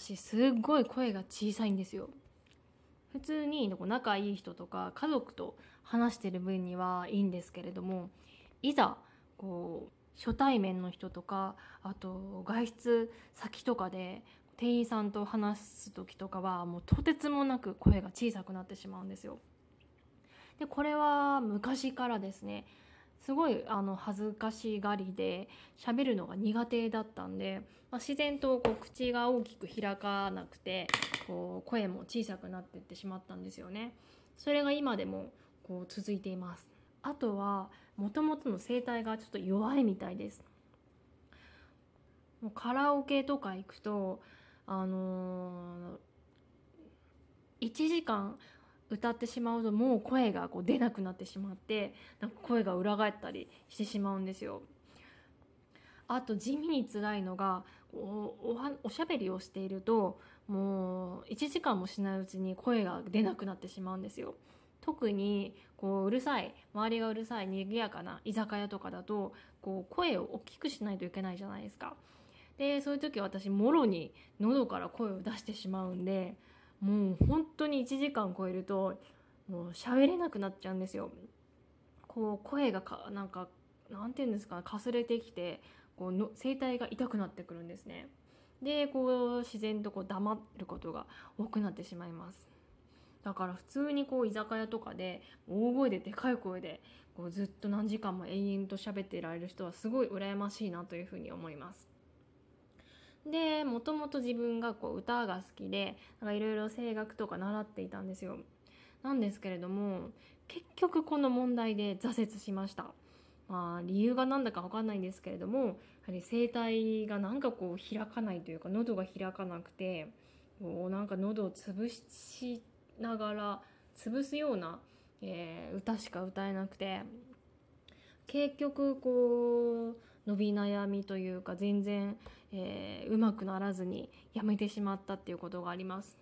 私すっごい声が小さいんですよ普通に仲いい人とか家族と話してる分にはいいんですけれどもいざこう初対面の人とかあと外出先とかで店員さんと話す時とかはもうとてつもなく声が小さくなってしまうんですよ。でこれは昔からですねすごいあの恥ずかしがりで喋るのが苦手だったんで、まあ、自然とこう口が大きく開かなくてこう声も小さくなっていってしまったんですよね。それが今でもこう続いています。あとはもともとの声帯がちょっと弱いみたいですもうカラオケとか行くとあのー、1時間歌ってしまうともう声がこう出なくなってしまってなんか声が裏返ったりしてしまうんですよあと地味に辛いのがおおしゃべりをしているともう1時間もしないうちに声が出なくなってしまうんですよ特にこううるさい周りがうるさい賑やかな居酒屋とかだとこう声を大きくしないといけないじゃないですか。でそういう時私もろに喉から声を出してしまうんでもう本当に1時間超えるともう喋れなくなっちゃうんですよ。こう声がかなんかなんて言うんですかかすれてきてこうの声帯が痛くなってくるんですね。でこう自然とこう黙ることが多くなってしまいます。だから普通にこう居酒屋とかで大声ででかい声でこうずっと何時間も延々と喋っていられる人はすごい羨ましいなというふうに思います。でもともと自分がこう歌が好きでいろいろ声楽とか習っていたんですよ。なんですけれども結局この問題で挫折しました。まあ、理由が何だか分かんないんですけれどもやはり声帯がなんかこう開かないというか喉が開かなくてこうなんか喉を潰しながら潰すような、えー、歌しか歌えなくて結局こう伸び悩みというか全然、えー、うまくならずにやめてしまったっていうことがあります。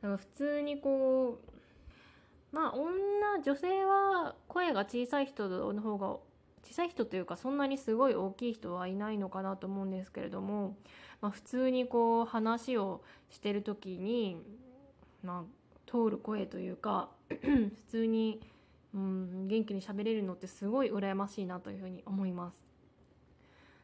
だから普通にこうまあ女女性は声が小さい人の方が小さい人というかそんなにすごい大きい人はいないのかなと思うんですけれども、まあ、普通にこう話をしてる時に、まあ、通る声というか 普通に、うん、元気に喋れるのってすごい羨ましいなというふうに思います。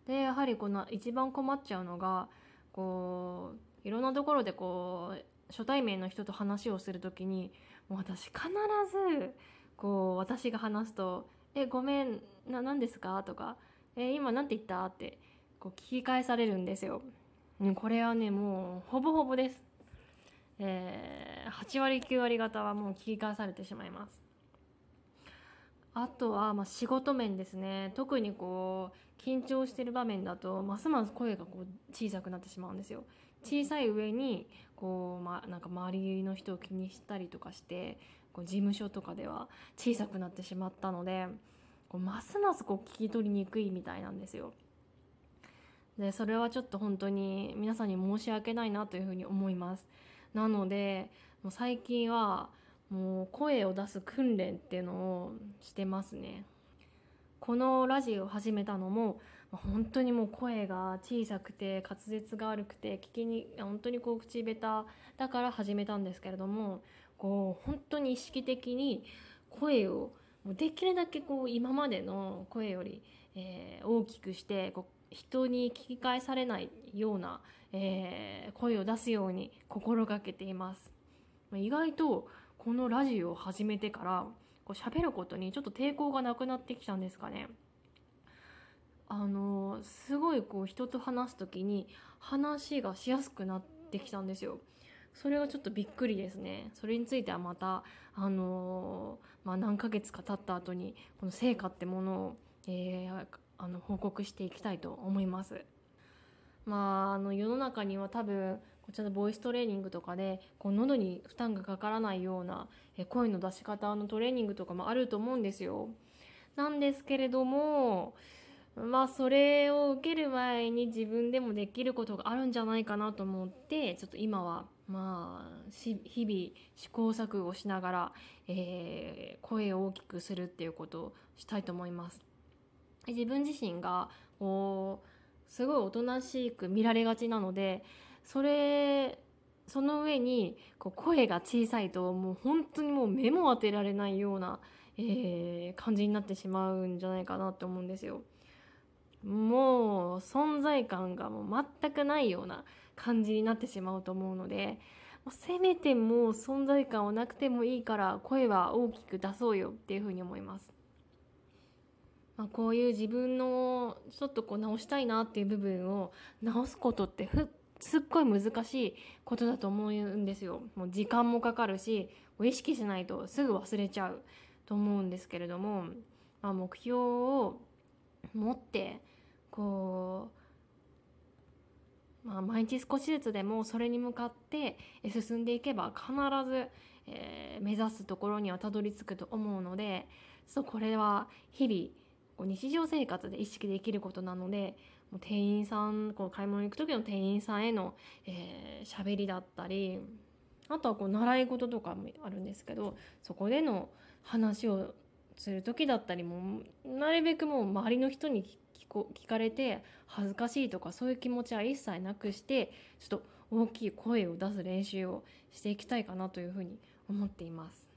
でやはりこの一番困っちゃうのがこういろんなところでこう初対面の人と話をする時にもう私必ずこう私が話すと「えごめんな何ですか?」とか「え今何て言った?」ってこう聞き返されるんですよ。これはねもうほぼほぼです。えー、8割9割方はもう聞き返されてしまいますあとはま仕事面ですね。特にこう緊張してる場面だとますます声がこう小さくなってしまうんですよ。小さい上にこう、ま、なんか周りの人を気にしたりとかしてこう事務所とかでは小さくなってしまったのでこうますますこう聞き取りにくいみたいなんですよ。でそれはちょっと本当に皆さんに申し訳ないなというふうに思います。なのでもう最近はもう声を出す訓練っていうのをしてますね。このラジオを始めたのも本当にもう声が小さくて滑舌が悪くて聞きに本当にこう口下手だから始めたんですけれどもこう本当に意識的に声をもうできるだけこう今までの声より、えー、大きくしてこう人に聞き返されないようなえー、声を出すように心がけています。意外とこのラジオを始めてからこう喋ることにちょっと抵抗がなくなってきたんですかね。あのすごいこう人と話す時に話がしやすくなってきたんですよ。それがちょっとびっくりですね。それについてはまたあのまあ、何ヶ月か経った後にこの成果ってものを、えー、あの報告していきたいと思います。まあ、あの世の中には多分こちらのボイストレーニングとかでこう喉に負担がかからないような声の出し方のトレーニングとかもあると思うんですよ。なんですけれどもまあそれを受ける前に自分でもできることがあるんじゃないかなと思ってちょっと今はまあ日々試行錯誤しながら、えー、声を大きくするっていうことをしたいと思います。自分自身がこうすごいおとなしく見られがちなのでそれその上にこう声が小さいともう本当にもう目も当てられないような、えー、感じになってしまうんじゃないかなって思うんですよ。もう存在感がもう全くないような感じになってしまうと思うのでせめてもう存在感はなくてもいいから声は大きく出そうよっていうふうに思います。まあ、こういう自分のちょっとこう直したいなっていう部分を直すことってふすっごい難しいことだと思うんですよ。もう時間もかかるし意識しないとすぐ忘れちゃうと思うんですけれども、まあ、目標を持ってこう、まあ、毎日少しずつでもそれに向かって進んでいけば必ず、えー、目指すところにはたどり着くと思うのでそうこれは日々日常生活で意識できることなのでもう店員さんこう買い物行く時の店員さんへの喋、えー、りだったりあとはこう習い事とかもあるんですけどそこでの話をする時だったりもなるべくもう周りの人に聞こ聞かれて恥ずかしいとかそういう気持ちは一切なくしてちょっと大きい声を出す練習をしていきたいかなというふうに思っています。